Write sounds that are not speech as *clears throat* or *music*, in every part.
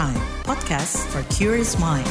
Prime, podcast for curious mind.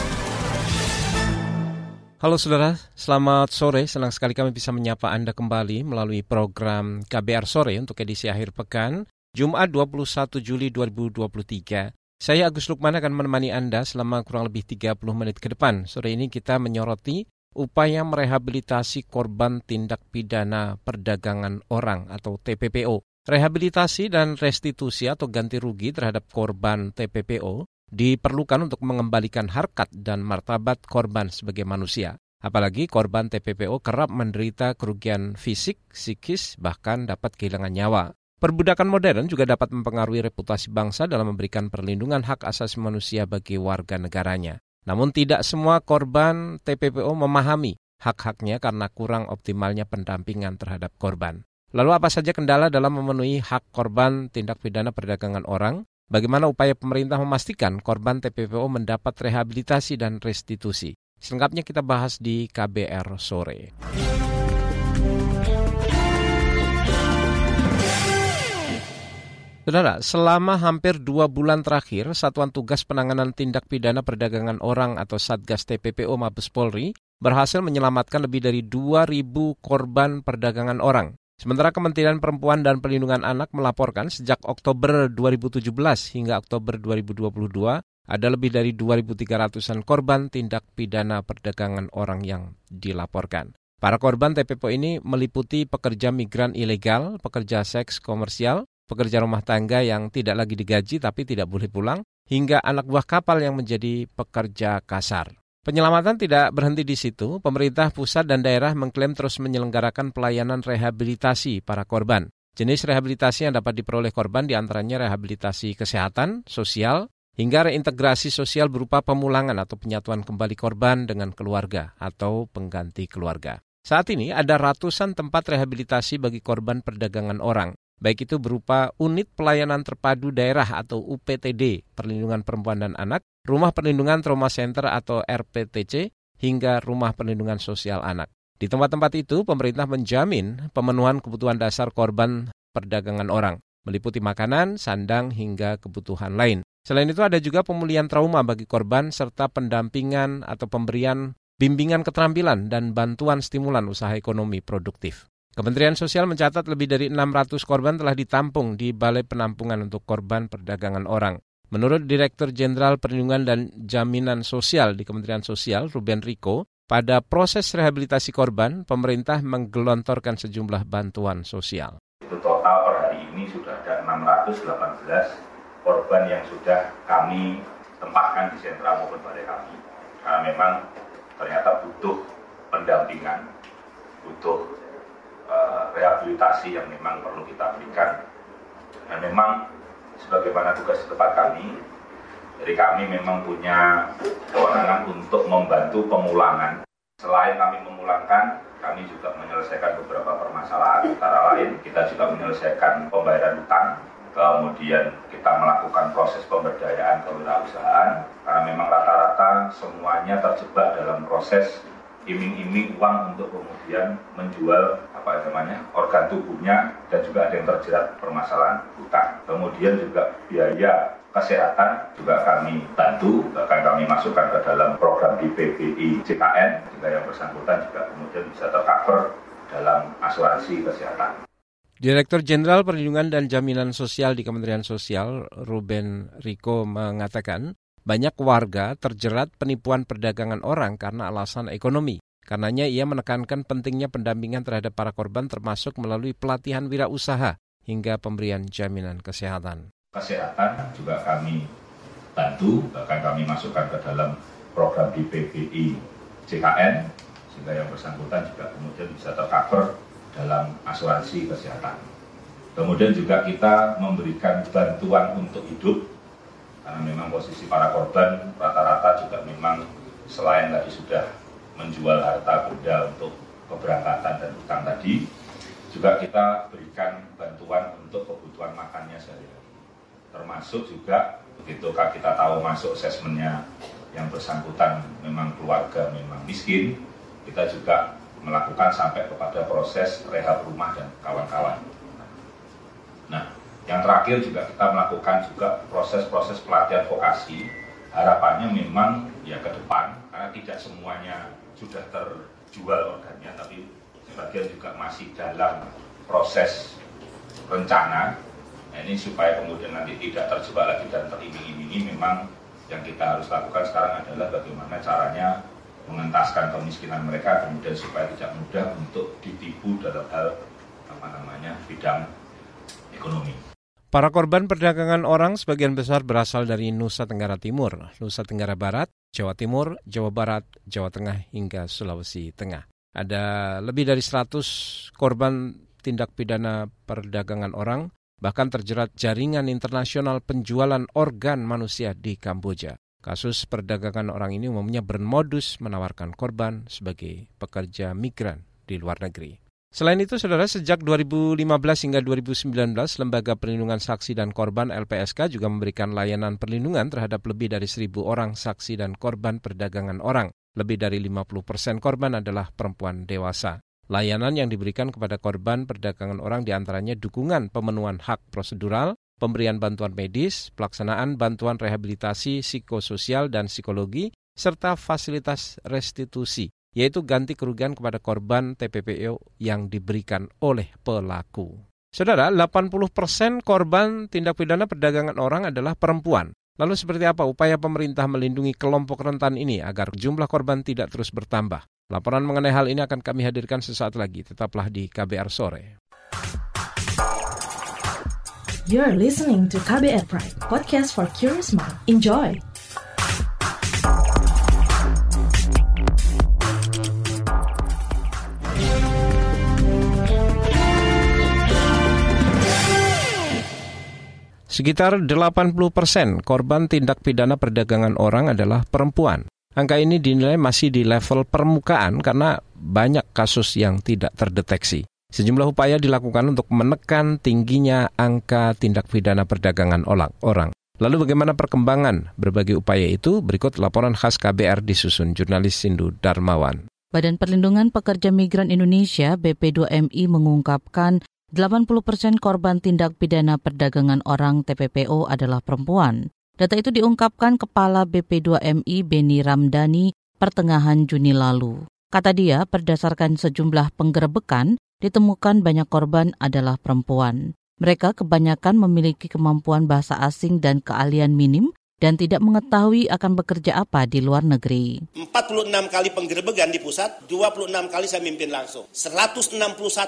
Halo saudara, selamat sore. Senang sekali kami bisa menyapa Anda kembali melalui program KBR Sore untuk edisi akhir pekan, Jumat 21 Juli 2023. Saya Agus Lukman akan menemani Anda selama kurang lebih 30 menit ke depan. Sore ini kita menyoroti upaya merehabilitasi korban tindak pidana perdagangan orang atau TPPO. Rehabilitasi dan restitusi atau ganti rugi terhadap korban TPPO diperlukan untuk mengembalikan harkat dan martabat korban sebagai manusia. Apalagi korban TPPO kerap menderita kerugian fisik, psikis, bahkan dapat kehilangan nyawa. Perbudakan modern juga dapat mempengaruhi reputasi bangsa dalam memberikan perlindungan hak asasi manusia bagi warga negaranya. Namun tidak semua korban TPPO memahami hak-haknya karena kurang optimalnya pendampingan terhadap korban. Lalu apa saja kendala dalam memenuhi hak korban tindak pidana perdagangan orang? Bagaimana upaya pemerintah memastikan korban TPPO mendapat rehabilitasi dan restitusi? Selengkapnya kita bahas di KBR sore. Saudara, selama hampir dua bulan terakhir, Satuan Tugas Penanganan Tindak Pidana Perdagangan Orang atau Satgas TPPO Mabes Polri berhasil menyelamatkan lebih dari 2.000 korban perdagangan orang. Sementara Kementerian Perempuan dan Perlindungan Anak melaporkan sejak Oktober 2017 hingga Oktober 2022 ada lebih dari 2.300-an korban tindak pidana perdagangan orang yang dilaporkan. Para korban TPPO ini meliputi pekerja migran ilegal, pekerja seks komersial, pekerja rumah tangga yang tidak lagi digaji tapi tidak boleh pulang, hingga anak buah kapal yang menjadi pekerja kasar. Penyelamatan tidak berhenti di situ. Pemerintah pusat dan daerah mengklaim terus menyelenggarakan pelayanan rehabilitasi para korban. Jenis rehabilitasi yang dapat diperoleh korban di antaranya rehabilitasi kesehatan, sosial, hingga reintegrasi sosial berupa pemulangan atau penyatuan kembali korban dengan keluarga atau pengganti keluarga. Saat ini ada ratusan tempat rehabilitasi bagi korban perdagangan orang, baik itu berupa unit pelayanan terpadu daerah atau UPTD, perlindungan perempuan dan anak, Rumah Perlindungan Trauma Center atau RPTC, hingga Rumah Perlindungan Sosial Anak. Di tempat-tempat itu, pemerintah menjamin pemenuhan kebutuhan dasar korban perdagangan orang, meliputi makanan, sandang, hingga kebutuhan lain. Selain itu ada juga pemulihan trauma bagi korban serta pendampingan atau pemberian bimbingan keterampilan dan bantuan stimulan usaha ekonomi produktif. Kementerian Sosial mencatat lebih dari 600 korban telah ditampung di Balai Penampungan untuk Korban Perdagangan Orang. Menurut Direktur Jenderal Perlindungan dan Jaminan Sosial di Kementerian Sosial, Ruben Riko, pada proses rehabilitasi korban, pemerintah menggelontorkan sejumlah bantuan sosial. Total per hari ini sudah ada 618 korban yang sudah kami tempatkan di sentra maupun balai kami. Karena memang ternyata butuh pendampingan, butuh uh, rehabilitasi yang memang perlu kita berikan. Dan memang sebagaimana tugas tempat kami, jadi kami memang punya kewenangan untuk membantu pemulangan. Selain kami memulangkan, kami juga menyelesaikan beberapa permasalahan, antara lain. Kita juga menyelesaikan pembayaran utang, kemudian kita melakukan proses pemberdayaan kewirausahaan, karena memang rata-rata semuanya terjebak dalam proses iming-iming uang untuk kemudian menjual apa namanya organ tubuhnya dan juga ada yang terjerat permasalahan hutang. Kemudian juga biaya kesehatan juga kami bantu, bahkan kami masukkan ke dalam program di PBI CKN, jika yang bersangkutan juga kemudian bisa tercover dalam asuransi kesehatan. Direktur Jenderal Perlindungan dan Jaminan Sosial di Kementerian Sosial, Ruben Riko, mengatakan banyak warga terjerat penipuan perdagangan orang karena alasan ekonomi. Karenanya ia menekankan pentingnya pendampingan terhadap para korban termasuk melalui pelatihan wirausaha hingga pemberian jaminan kesehatan. Kesehatan juga kami bantu, bahkan kami masukkan ke dalam program di PBI CKN, sehingga yang bersangkutan juga kemudian bisa tercover dalam asuransi kesehatan. Kemudian juga kita memberikan bantuan untuk hidup karena memang posisi para korban rata-rata juga memang selain tadi sudah menjual harta benda untuk keberangkatan dan utang tadi, juga kita berikan bantuan untuk kebutuhan makannya sehari-hari. Termasuk juga begitu kita tahu masuk asesmennya yang bersangkutan memang keluarga memang miskin, kita juga melakukan sampai kepada proses rehab rumah dan kawan-kawan. Nah, Yang terakhir juga kita melakukan juga proses-proses pelatihan vokasi. Harapannya memang ya ke depan karena tidak semuanya sudah terjual organnya, tapi sebagian juga masih dalam proses rencana. Nah, ini supaya kemudian nanti tidak terjebak lagi dan teriming-imingi memang yang kita harus lakukan sekarang adalah bagaimana caranya mengentaskan kemiskinan mereka kemudian supaya tidak mudah untuk ditipu dalam hal apa namanya bidang ekonomi. Para korban perdagangan orang sebagian besar berasal dari Nusa Tenggara Timur, Nusa Tenggara Barat, Jawa Timur, Jawa Barat, Jawa Tengah hingga Sulawesi Tengah. Ada lebih dari 100 korban tindak pidana perdagangan orang bahkan terjerat jaringan internasional penjualan organ manusia di Kamboja. Kasus perdagangan orang ini umumnya bermodus menawarkan korban sebagai pekerja migran di luar negeri. Selain itu, saudara, sejak 2015 hingga 2019, Lembaga Perlindungan Saksi dan Korban LPSK juga memberikan layanan perlindungan terhadap lebih dari seribu orang saksi dan korban perdagangan orang. Lebih dari 50 persen korban adalah perempuan dewasa. Layanan yang diberikan kepada korban perdagangan orang di antaranya dukungan pemenuhan hak prosedural, pemberian bantuan medis, pelaksanaan bantuan rehabilitasi psikososial dan psikologi, serta fasilitas restitusi, yaitu ganti kerugian kepada korban TPPO yang diberikan oleh pelaku. Saudara, 80 persen korban tindak pidana perdagangan orang adalah perempuan. Lalu seperti apa upaya pemerintah melindungi kelompok rentan ini agar jumlah korban tidak terus bertambah? Laporan mengenai hal ini akan kami hadirkan sesaat lagi. Tetaplah di KBR Sore. You're listening to KBR Pride, podcast for curious mind. Enjoy! Sekitar 80 persen korban tindak pidana perdagangan orang adalah perempuan. Angka ini dinilai masih di level permukaan karena banyak kasus yang tidak terdeteksi. Sejumlah upaya dilakukan untuk menekan tingginya angka tindak pidana perdagangan orang. Lalu bagaimana perkembangan berbagai upaya itu? Berikut laporan khas KBR disusun jurnalis Sindu Darmawan. Badan Perlindungan Pekerja Migran Indonesia BP2MI mengungkapkan 80 persen korban tindak pidana perdagangan orang TPPO adalah perempuan. Data itu diungkapkan Kepala BP2MI Beni Ramdhani pertengahan Juni lalu. Kata dia, berdasarkan sejumlah penggerebekan, ditemukan banyak korban adalah perempuan. Mereka kebanyakan memiliki kemampuan bahasa asing dan keahlian minim dan tidak mengetahui akan bekerja apa di luar negeri. 46 kali penggerebegan di pusat, 26 kali saya mimpin langsung. 161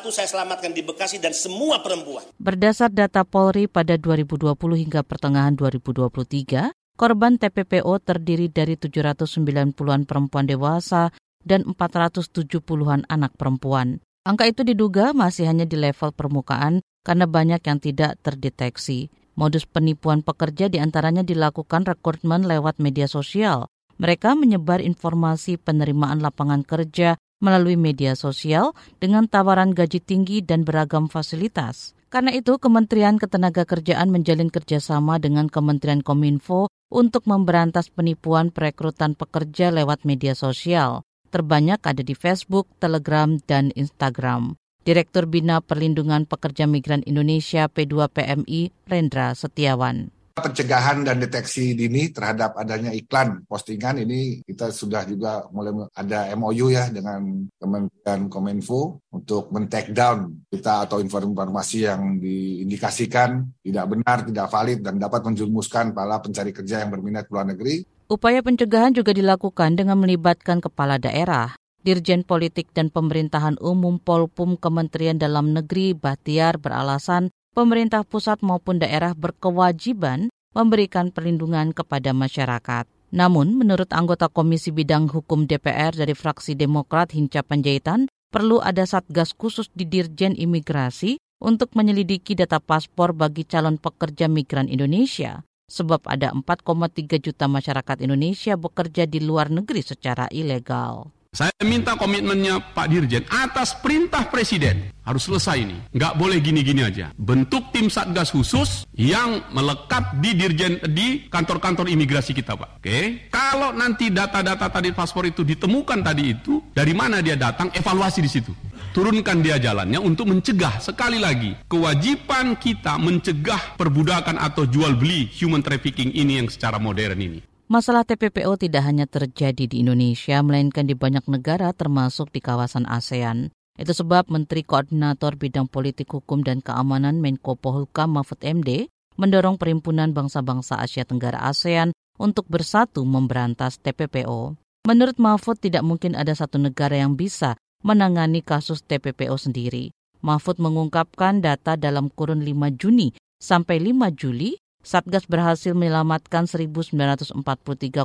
saya selamatkan di Bekasi dan semua perempuan. Berdasar data Polri pada 2020 hingga pertengahan 2023, korban TPPO terdiri dari 790-an perempuan dewasa dan 470-an anak perempuan. Angka itu diduga masih hanya di level permukaan karena banyak yang tidak terdeteksi. Modus penipuan pekerja di antaranya dilakukan rekrutmen lewat media sosial. Mereka menyebar informasi penerimaan lapangan kerja melalui media sosial dengan tawaran gaji tinggi dan beragam fasilitas. Karena itu, Kementerian Ketenagakerjaan menjalin kerjasama dengan Kementerian Kominfo untuk memberantas penipuan perekrutan pekerja lewat media sosial terbanyak ada di Facebook, Telegram, dan Instagram. Direktur Bina Perlindungan Pekerja Migran Indonesia P2PMI, Rendra Setiawan pencegahan dan deteksi dini terhadap adanya iklan postingan ini kita sudah juga mulai ada MOU ya dengan Kementerian Kominfo untuk men-take down kita atau informasi yang diindikasikan tidak benar, tidak valid dan dapat menjurumuskan para pencari kerja yang berminat luar negeri Upaya pencegahan juga dilakukan dengan melibatkan kepala daerah. Dirjen Politik dan Pemerintahan Umum Polpum Kementerian Dalam Negeri Bahtiar beralasan pemerintah pusat maupun daerah berkewajiban memberikan perlindungan kepada masyarakat. Namun, menurut anggota Komisi Bidang Hukum DPR dari fraksi Demokrat Hinca Panjaitan, perlu ada satgas khusus di Dirjen Imigrasi untuk menyelidiki data paspor bagi calon pekerja migran Indonesia sebab ada 4,3 juta masyarakat Indonesia bekerja di luar negeri secara ilegal. Saya minta komitmennya Pak Dirjen atas perintah Presiden harus selesai ini. Nggak boleh gini-gini aja. Bentuk tim satgas khusus yang melekat di Dirjen di kantor-kantor imigrasi kita Pak. Oke. Kalau nanti data-data tadi paspor itu ditemukan tadi itu dari mana dia datang evaluasi di situ. turunkan dia jalannya untuk mencegah sekali lagi kewajiban kita mencegah perbudakan atau jual beli human trafficking ini yang secara modern ini. Masalah TPPO tidak hanya terjadi di Indonesia, melainkan di banyak negara termasuk di kawasan ASEAN. Itu sebab Menteri Koordinator Bidang Politik Hukum dan Keamanan Menko Polhukam Mahfud MD mendorong Perhimpunan Bangsa-Bangsa Asia Tenggara ASEAN untuk bersatu memberantas TPPO. Menurut Mahfud tidak mungkin ada satu negara yang bisa menangani kasus TPPO sendiri. Mahfud mengungkapkan data dalam kurun 5 Juni sampai 5 Juli Satgas berhasil menyelamatkan 1.943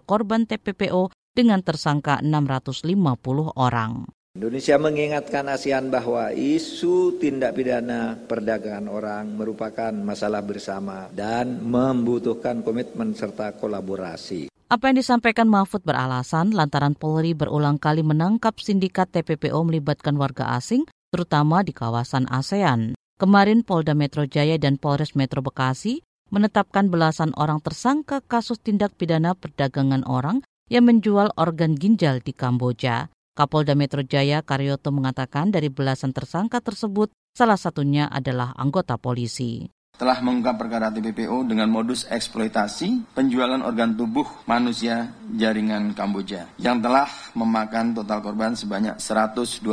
korban TPPO dengan tersangka 650 orang. Indonesia mengingatkan ASEAN bahwa isu tindak pidana perdagangan orang merupakan masalah bersama dan membutuhkan komitmen serta kolaborasi. Apa yang disampaikan Mahfud beralasan lantaran Polri berulang kali menangkap sindikat TPPO melibatkan warga asing, terutama di kawasan ASEAN. Kemarin Polda Metro Jaya dan Polres Metro Bekasi menetapkan belasan orang tersangka kasus tindak pidana perdagangan orang yang menjual organ ginjal di Kamboja. Kapolda Metro Jaya Karyoto mengatakan dari belasan tersangka tersebut, salah satunya adalah anggota polisi telah mengungkap perkara TPPO dengan modus eksploitasi penjualan organ tubuh manusia jaringan Kamboja yang telah memakan total korban sebanyak 122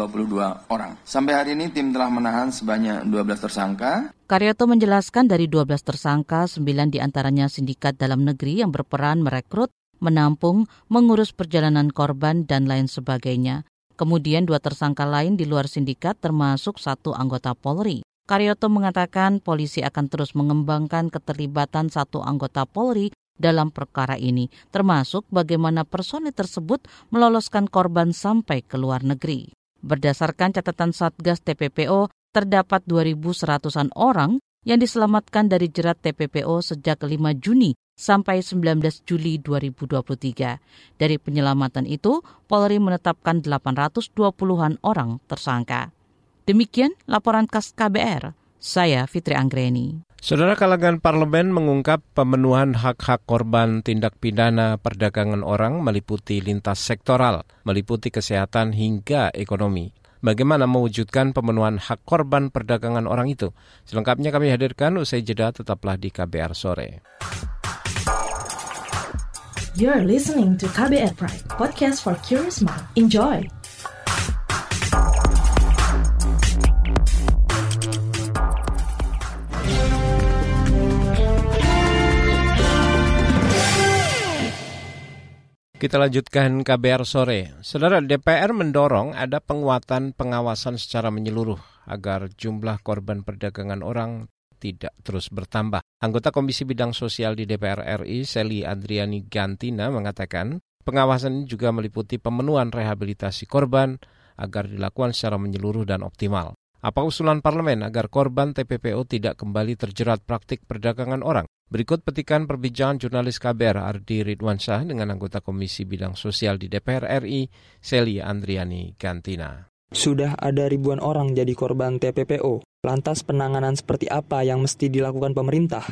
orang. Sampai hari ini tim telah menahan sebanyak 12 tersangka. Karyoto menjelaskan dari 12 tersangka, 9 di antaranya sindikat dalam negeri yang berperan merekrut, menampung, mengurus perjalanan korban, dan lain sebagainya. Kemudian dua tersangka lain di luar sindikat termasuk satu anggota Polri. Karyoto mengatakan polisi akan terus mengembangkan keterlibatan satu anggota Polri dalam perkara ini, termasuk bagaimana personil tersebut meloloskan korban sampai ke luar negeri. Berdasarkan catatan Satgas TPPO, terdapat 2.100-an orang yang diselamatkan dari jerat TPPO sejak 5 Juni sampai 19 Juli 2023. Dari penyelamatan itu, Polri menetapkan 820-an orang tersangka. Demikian laporan khas KBR. Saya Fitri Anggreni. Saudara kalangan parlemen mengungkap pemenuhan hak-hak korban tindak pidana perdagangan orang meliputi lintas sektoral, meliputi kesehatan hingga ekonomi. Bagaimana mewujudkan pemenuhan hak korban perdagangan orang itu? Selengkapnya kami hadirkan usai jeda tetaplah di KBR sore. You're listening to KBR Pride, podcast for curious mind. Enjoy! Kita lanjutkan KBR sore. Saudara DPR mendorong ada penguatan pengawasan secara menyeluruh agar jumlah korban perdagangan orang tidak terus bertambah. Anggota Komisi Bidang Sosial di DPR RI, Seli Andriani Gantina, mengatakan pengawasan ini juga meliputi pemenuhan rehabilitasi korban agar dilakukan secara menyeluruh dan optimal. Apa usulan parlemen agar korban TPPO tidak kembali terjerat praktik perdagangan orang? Berikut petikan perbincangan jurnalis KBR Ardi Ridwansyah dengan anggota Komisi Bidang Sosial di DPR RI, Seli Andriani Gantina. Sudah ada ribuan orang jadi korban TPPO. Lantas penanganan seperti apa yang mesti dilakukan pemerintah?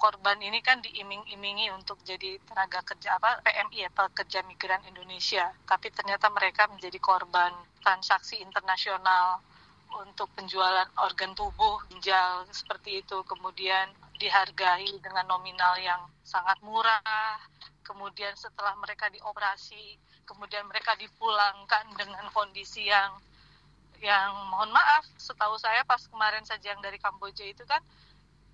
korban ini kan diiming-imingi untuk jadi tenaga kerja apa PMI ya pekerja migran Indonesia tapi ternyata mereka menjadi korban transaksi internasional untuk penjualan organ tubuh ginjal seperti itu kemudian dihargai dengan nominal yang sangat murah. Kemudian setelah mereka dioperasi, kemudian mereka dipulangkan dengan kondisi yang yang mohon maaf, setahu saya pas kemarin saja yang dari Kamboja itu kan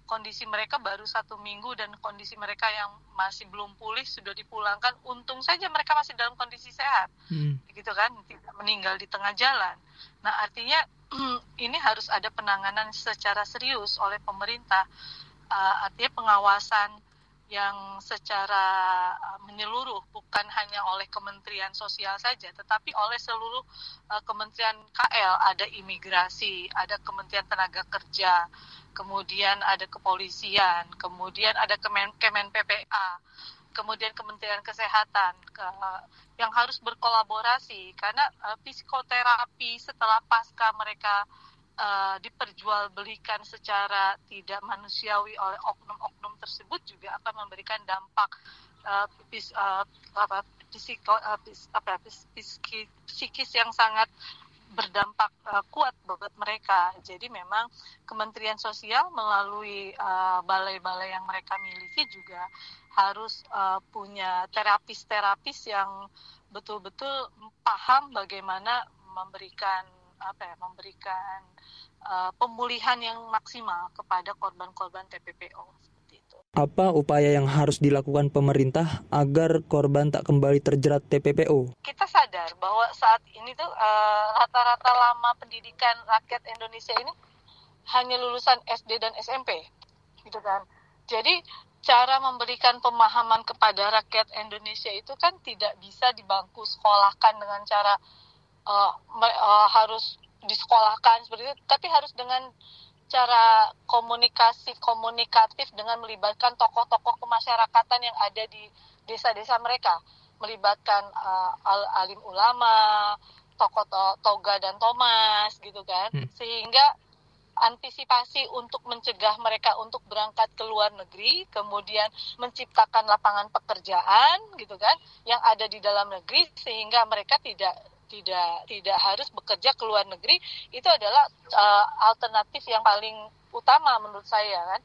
kondisi mereka baru satu minggu dan kondisi mereka yang masih belum pulih sudah dipulangkan. Untung saja mereka masih dalam kondisi sehat, hmm. gitu kan, tidak meninggal di tengah jalan. Nah artinya ini harus ada penanganan secara serius oleh pemerintah. Uh, artinya pengawasan yang secara uh, menyeluruh bukan hanya oleh Kementerian Sosial saja tetapi oleh seluruh uh, Kementerian KL ada imigrasi, ada Kementerian Tenaga Kerja, kemudian ada kepolisian, kemudian ada Kemen, Kemen PPA, kemudian Kementerian Kesehatan ke, yang harus berkolaborasi karena uh, psikoterapi setelah pasca mereka uh, diperjualbelikan secara tidak manusiawi oleh oknum-oknum tersebut juga akan memberikan dampak uh, pis, uh, apa, psiko, uh, pis, apa, pis, psikis, psikis yang sangat berdampak uh, kuat buat mereka. Jadi memang Kementerian Sosial melalui balai-balai uh, yang mereka miliki juga harus uh, punya terapis-terapis yang betul-betul paham bagaimana memberikan apa ya, memberikan uh, pemulihan yang maksimal kepada korban-korban TPPO apa upaya yang harus dilakukan pemerintah agar korban tak kembali terjerat TPPO? Kita sadar bahwa saat ini tuh uh, rata-rata lama pendidikan rakyat Indonesia ini hanya lulusan SD dan SMP, gitu kan. Jadi cara memberikan pemahaman kepada rakyat Indonesia itu kan tidak bisa dibangku sekolahkan dengan cara uh, uh, harus disekolahkan seperti itu, tapi harus dengan cara komunikasi komunikatif dengan melibatkan tokoh-tokoh kemasyarakatan yang ada di desa-desa mereka, melibatkan uh, al alim ulama, tokoh to toga dan Thomas gitu kan, hmm. sehingga antisipasi untuk mencegah mereka untuk berangkat ke luar negeri, kemudian menciptakan lapangan pekerjaan gitu kan, yang ada di dalam negeri sehingga mereka tidak tidak tidak harus bekerja ke luar negeri itu adalah uh, alternatif yang paling utama menurut saya kan.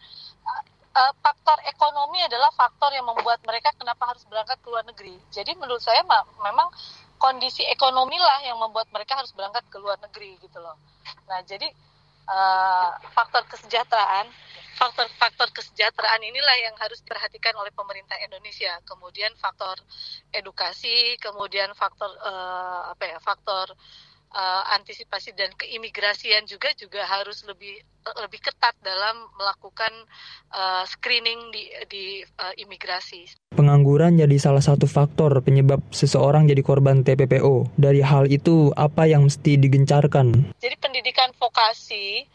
Uh, faktor ekonomi adalah faktor yang membuat mereka kenapa harus berangkat ke luar negeri. Jadi menurut saya memang kondisi ekonomi lah yang membuat mereka harus berangkat ke luar negeri gitu loh. Nah jadi uh, faktor kesejahteraan faktor-faktor kesejahteraan inilah yang harus diperhatikan oleh pemerintah Indonesia. Kemudian faktor edukasi, kemudian faktor uh, apa ya, faktor uh, antisipasi dan keimigrasian juga juga harus lebih lebih ketat dalam melakukan uh, screening di di uh, imigrasi. Pengangguran jadi salah satu faktor penyebab seseorang jadi korban TPPO. Dari hal itu apa yang mesti digencarkan? Jadi pendidikan vokasi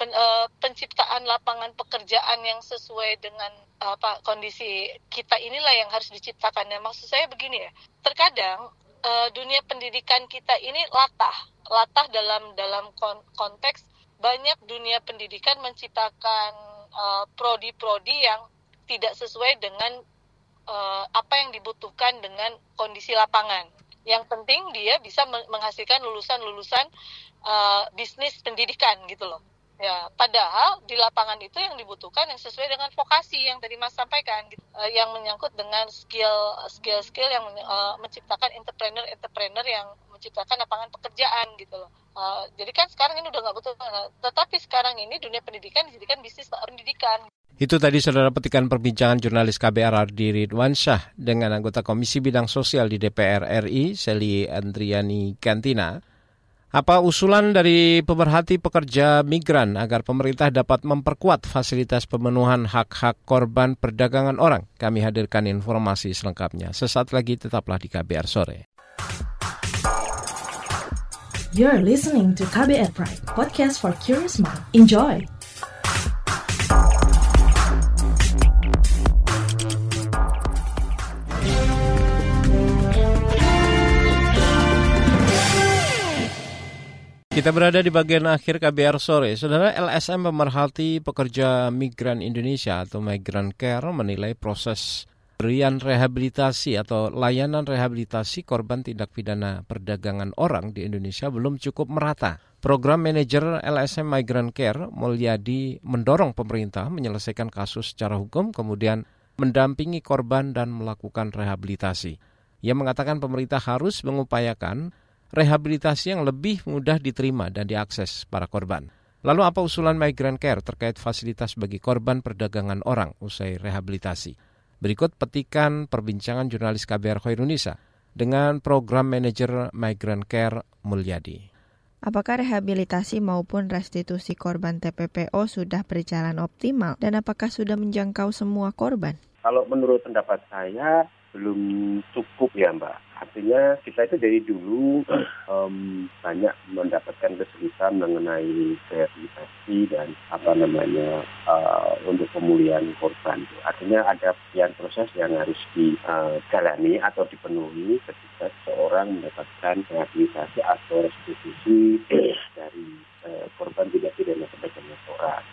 pen, uh, penciptaan lapangan pekerjaan yang sesuai dengan apa kondisi kita inilah yang harus diciptakan. Ya, maksud saya begini ya, terkadang uh, dunia pendidikan kita ini latah, latah dalam dalam kon konteks banyak dunia pendidikan menciptakan uh, prodi-prodi yang tidak sesuai dengan uh, apa yang dibutuhkan dengan kondisi lapangan. Yang penting dia bisa menghasilkan lulusan-lulusan uh, bisnis pendidikan gitu loh. Ya, padahal di lapangan itu yang dibutuhkan yang sesuai dengan vokasi yang tadi Mas sampaikan, gitu, uh, yang menyangkut dengan skill skill skill yang uh, menciptakan entrepreneur entrepreneur yang menciptakan lapangan pekerjaan gitu loh. Uh, jadi kan sekarang ini udah nggak betul, uh, tetapi sekarang ini dunia pendidikan dijadikan bisnis pendidikan. Itu tadi saudara petikan perbincangan jurnalis KBR Ardi Ridwansyah dengan anggota Komisi Bidang Sosial di DPR RI, Seli Andriani Kantina. Apa usulan dari pemerhati pekerja migran agar pemerintah dapat memperkuat fasilitas pemenuhan hak-hak korban perdagangan orang? Kami hadirkan informasi selengkapnya. Sesaat lagi tetaplah di KBR sore. You're listening to KBR Pride, podcast for curious mind. Enjoy. Kita berada di bagian akhir KBR sore. Saudara LSM pemerhati pekerja migran Indonesia atau Migrant Care menilai proses berian rehabilitasi atau layanan rehabilitasi korban tindak pidana perdagangan orang di Indonesia belum cukup merata. Program manajer LSM Migrant Care Mulyadi mendorong pemerintah menyelesaikan kasus secara hukum kemudian mendampingi korban dan melakukan rehabilitasi. Ia mengatakan pemerintah harus mengupayakan rehabilitasi yang lebih mudah diterima dan diakses para korban. Lalu apa usulan Migrant Care terkait fasilitas bagi korban perdagangan orang usai rehabilitasi? Berikut petikan perbincangan jurnalis KBR Khairunisa dengan program manajer Migrant Care Mulyadi. Apakah rehabilitasi maupun restitusi korban TPPO sudah berjalan optimal dan apakah sudah menjangkau semua korban? Kalau menurut pendapat saya belum cukup ya Mbak artinya kita itu dari dulu um, banyak mendapatkan kesulitan mengenai rehabilitasi dan apa namanya uh, untuk pemulihan korban. Artinya ada sekian proses yang harus dijalani uh, atau dipenuhi ketika seorang mendapatkan rehabilitasi atau restitusi dari uh, korban tidak pidana perdagangan orang.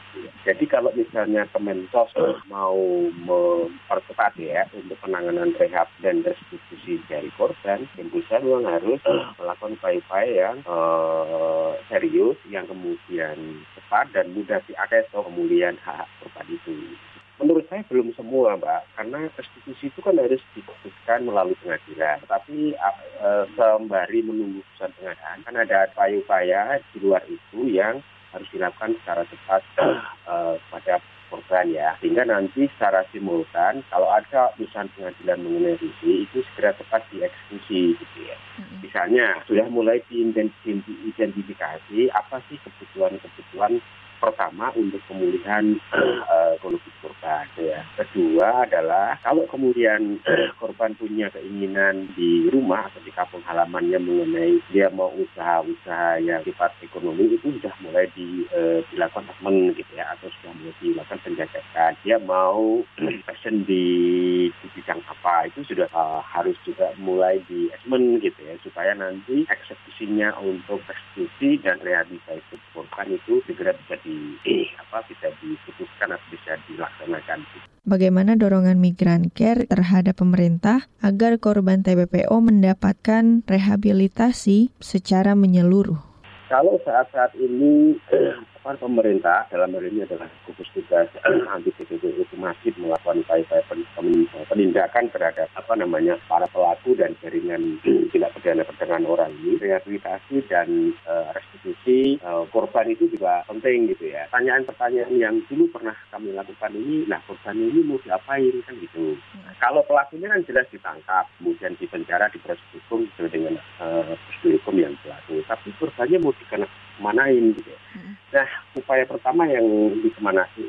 Jadi kalau misalnya Kemensos mau mempercepat ya untuk penanganan rehab dan restitusi dari korban, saja memang harus melakukan upaya-upaya yang uh, serius, yang kemudian cepat dan mudah diakses pemulihan hak korban itu. Menurut saya belum semua, Mbak, karena restitusi itu kan harus diputuskan melalui pengadilan. Tapi uh, sembari menunggu putusan pengadilan, kan ada upaya-upaya di luar itu yang harus dilakukan secara cepat uh, pada korban ya. Sehingga nanti secara simultan kalau ada putusan pengadilan mengenai revisi itu segera cepat dieksekusi gitu ya. Misalnya sudah mulai diidentifikasi apa sih kebutuhan-kebutuhan pertama untuk pemulihan uh, *clears throat* kondisi korban ya. Kedua adalah kalau kemudian *clears throat* korban punya keinginan di rumah atau di kampung halamannya mengenai dia mau usaha-usaha yang sifat ekonomi itu sudah mulai di, uh, dilakukan assessment gitu ya atau sudah mulai dilakukan penjajakan. Dia mau *clears throat* passion di, bidang apa itu sudah uh, harus juga mulai di assessment gitu ya supaya nanti eksekusinya untuk restitusi dan rehabilitasi korban itu segera di di apa bisa diputuskan atau bisa dilaksanakan. Bagaimana dorongan migran care terhadap pemerintah agar korban TPPO mendapatkan rehabilitasi secara menyeluruh? Kalau saat-saat ini apa pemerintah dalam hal ini adalah gugus tugas *clears throat* anti PPP itu masih melakukan upaya-upaya penindakan terhadap apa namanya para pelaku dan jaringan *clears throat* tindak pidana perdagangan orang ini rehabilitasi dan uh, restitusi uh, korban itu juga penting gitu ya. Pertanyaan-pertanyaan yang dulu pernah kami lakukan ini nah korban ini mau diapain? Kan gitu. Nah, kalau pelakunya kan jelas ditangkap kemudian dipenjara di proses hukum sesuai dengan uh, prosedur hukum yang berlaku. Tapi korbannya mau dikena kemanain gitu. Hmm. Nah, upaya pertama yang dikemana di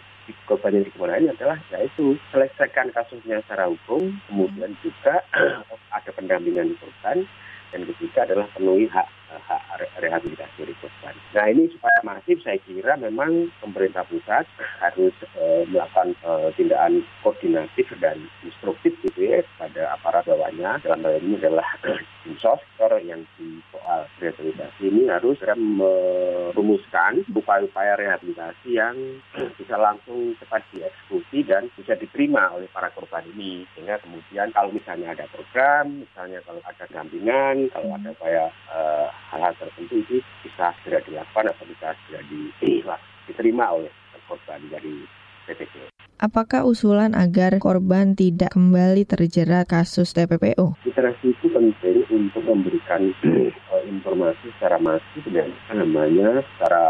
korban yang dikemanain adalah yaitu selesaikan kasusnya secara hukum, kemudian juga *clears throat* ada pendampingan korban, dan ketiga adalah penuhi hak hak rehabilitasi dari korban. Nah ini supaya masif saya kira memang pemerintah pusat harus e, melakukan e, tindakan koordinatif dan instruktif gitu ya pada aparat bawahnya dalam hal ini adalah *clears throat* soskor yang di soal rehabilitasi ini harus merumuskan upaya-upaya rehabilitasi yang *clears throat* bisa langsung cepat dieksekusi dan bisa diterima oleh para korban ini sehingga kemudian kalau misalnya ada program misalnya kalau ada dampingan kalau ada upaya uh, hal-hal tertentu itu bisa segera dilakukan atau bisa segera *clears throat* diterima oleh korban dari TPPO. Apakah usulan agar korban tidak kembali terjerat kasus TPPO? Literasi itu penting untuk memberikan uh, *clears throat* informasi secara masif dan namanya secara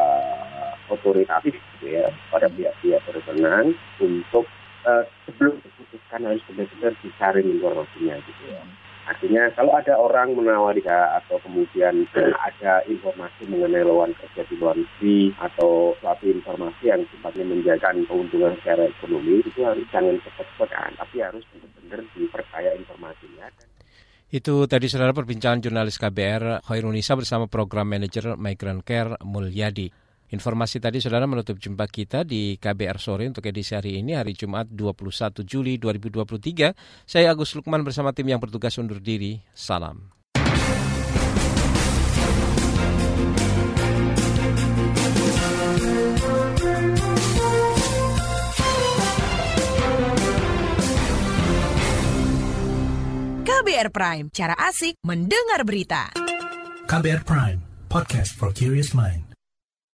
otoritatif gitu ya pada pihak-pihak berkenan untuk uh, sebelum diputuskan harus benar-benar disaring informasinya gitu ya. Artinya kalau ada orang menawari atau kemudian *clears throat* ada informasi mengenai lawan kerja di luar negeri atau suatu informasi yang sifatnya menjaga keuntungan secara ekonomi itu harus jangan cepat-cepat kan, tapi harus benar-benar dipercaya informasinya. Itu tadi saudara perbincangan jurnalis KBR Hoirunisa bersama Program Manager Migrant Care Mulyadi. Informasi tadi saudara menutup jumpa kita di KBR Sore untuk edisi hari ini hari Jumat 21 Juli 2023. Saya Agus Lukman bersama tim yang bertugas undur diri. Salam. KBR Prime, cara asik mendengar berita. KBR Prime, podcast for curious mind.